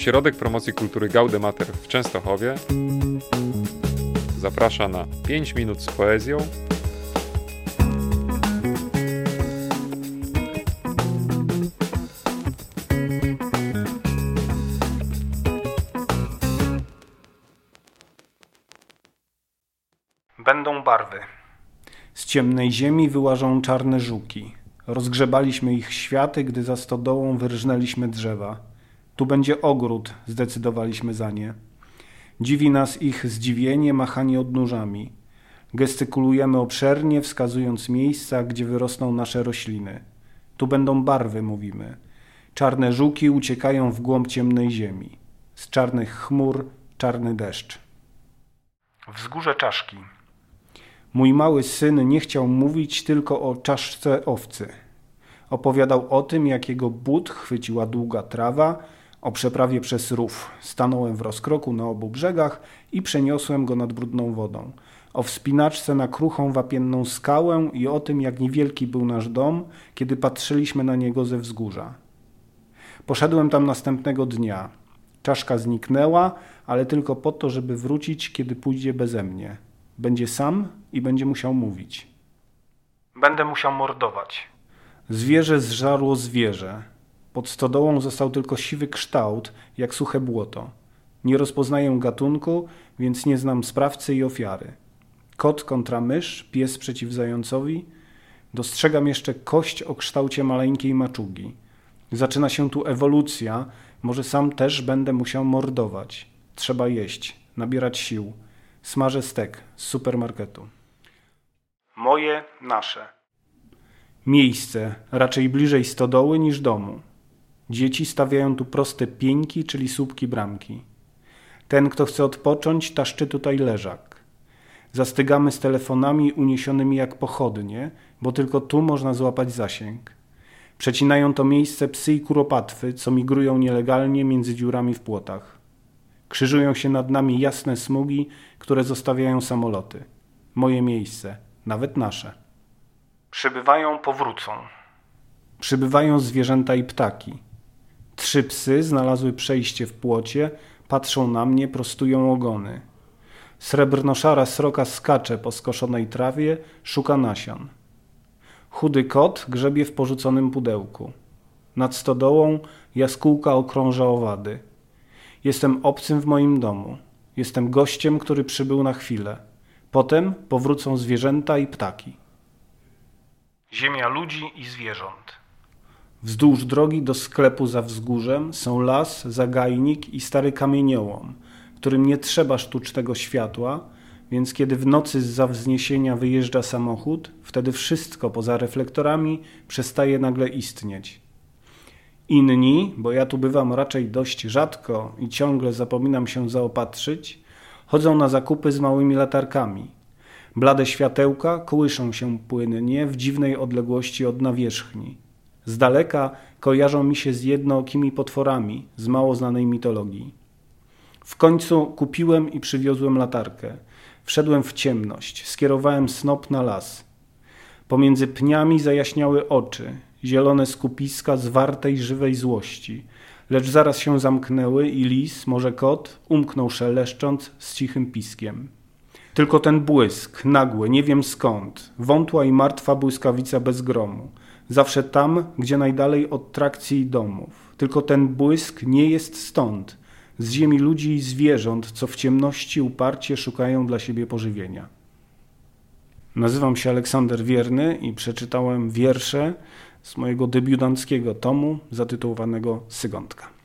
Ośrodek Promocji Kultury Gaudemater w Częstochowie zaprasza na 5 minut z poezją Będą barwy. Z ciemnej ziemi wyłażą czarne żuki. Rozgrzebaliśmy ich światy, gdy za stodołą wyrżnęliśmy drzewa. Tu będzie ogród, zdecydowaliśmy za nie. Dziwi nas ich zdziwienie, machanie odnóżami. Gestykulujemy obszernie, wskazując miejsca, gdzie wyrosną nasze rośliny. Tu będą barwy, mówimy. Czarne żuki uciekają w głąb ciemnej ziemi. Z czarnych chmur czarny deszcz. Wzgórze czaszki. Mój mały syn nie chciał mówić tylko o czaszce owcy. Opowiadał o tym, jak jego but chwyciła długa trawa, o przeprawie przez rów. Stanąłem w rozkroku na obu brzegach i przeniosłem go nad brudną wodą. O wspinaczce na kruchą wapienną skałę i o tym, jak niewielki był nasz dom, kiedy patrzyliśmy na niego ze wzgórza. Poszedłem tam następnego dnia. Czaszka zniknęła, ale tylko po to, żeby wrócić, kiedy pójdzie beze mnie. Będzie sam i będzie musiał mówić. Będę musiał mordować. Zwierzę zżarło zwierzę. Pod stodołą został tylko siwy kształt, jak suche błoto. Nie rozpoznaję gatunku, więc nie znam sprawcy i ofiary. Kot kontra mysz, pies przeciw zającowi. Dostrzegam jeszcze kość o kształcie maleńkiej maczugi. Zaczyna się tu ewolucja, może sam też będę musiał mordować. Trzeba jeść, nabierać sił. Smażę stek z supermarketu. Moje, nasze. Miejsce, raczej bliżej stodoły niż domu. Dzieci stawiają tu proste pieńki, czyli słupki bramki. Ten, kto chce odpocząć, taszczy tutaj leżak. Zastygamy z telefonami uniesionymi jak pochodnie, bo tylko tu można złapać zasięg. Przecinają to miejsce psy i kuropatwy, co migrują nielegalnie między dziurami w płotach. Krzyżują się nad nami jasne smugi, które zostawiają samoloty. Moje miejsce, nawet nasze. Przybywają, powrócą. Przybywają zwierzęta i ptaki. Trzy psy znalazły przejście w płocie, patrzą na mnie, prostują ogony. Srebrnoszara sroka skacze po skoszonej trawie, szuka nasion. Chudy kot grzebie w porzuconym pudełku. Nad stodołą jaskółka okrąża owady. Jestem obcym w moim domu. Jestem gościem, który przybył na chwilę. Potem powrócą zwierzęta i ptaki. Ziemia ludzi i zwierząt. Wzdłuż drogi do sklepu za wzgórzem są las, zagajnik i stary kamieniołom, którym nie trzeba sztucznego światła, więc kiedy w nocy z za wzniesienia wyjeżdża samochód, wtedy wszystko poza reflektorami przestaje nagle istnieć. Inni, bo ja tu bywam raczej dość rzadko i ciągle zapominam się zaopatrzyć, chodzą na zakupy z małymi latarkami. Blade światełka kołyszą się płynnie w dziwnej odległości od nawierzchni. Z daleka kojarzą mi się z jednookimi potworami z mało znanej mitologii. W końcu kupiłem i przywiozłem latarkę. Wszedłem w ciemność, skierowałem snop na las. Pomiędzy pniami zajaśniały oczy, zielone skupiska zwartej żywej złości, lecz zaraz się zamknęły i lis, może kot, umknął szeleszcząc z cichym piskiem. Tylko ten błysk, nagły, nie wiem skąd, wątła i martwa błyskawica bez gromu, zawsze tam, gdzie najdalej od trakcji domów. Tylko ten błysk nie jest stąd, z ziemi ludzi i zwierząt, co w ciemności uparcie szukają dla siebie pożywienia. Nazywam się Aleksander Wierny i przeczytałem wiersze z mojego debiutanckiego tomu zatytułowanego Sygontka.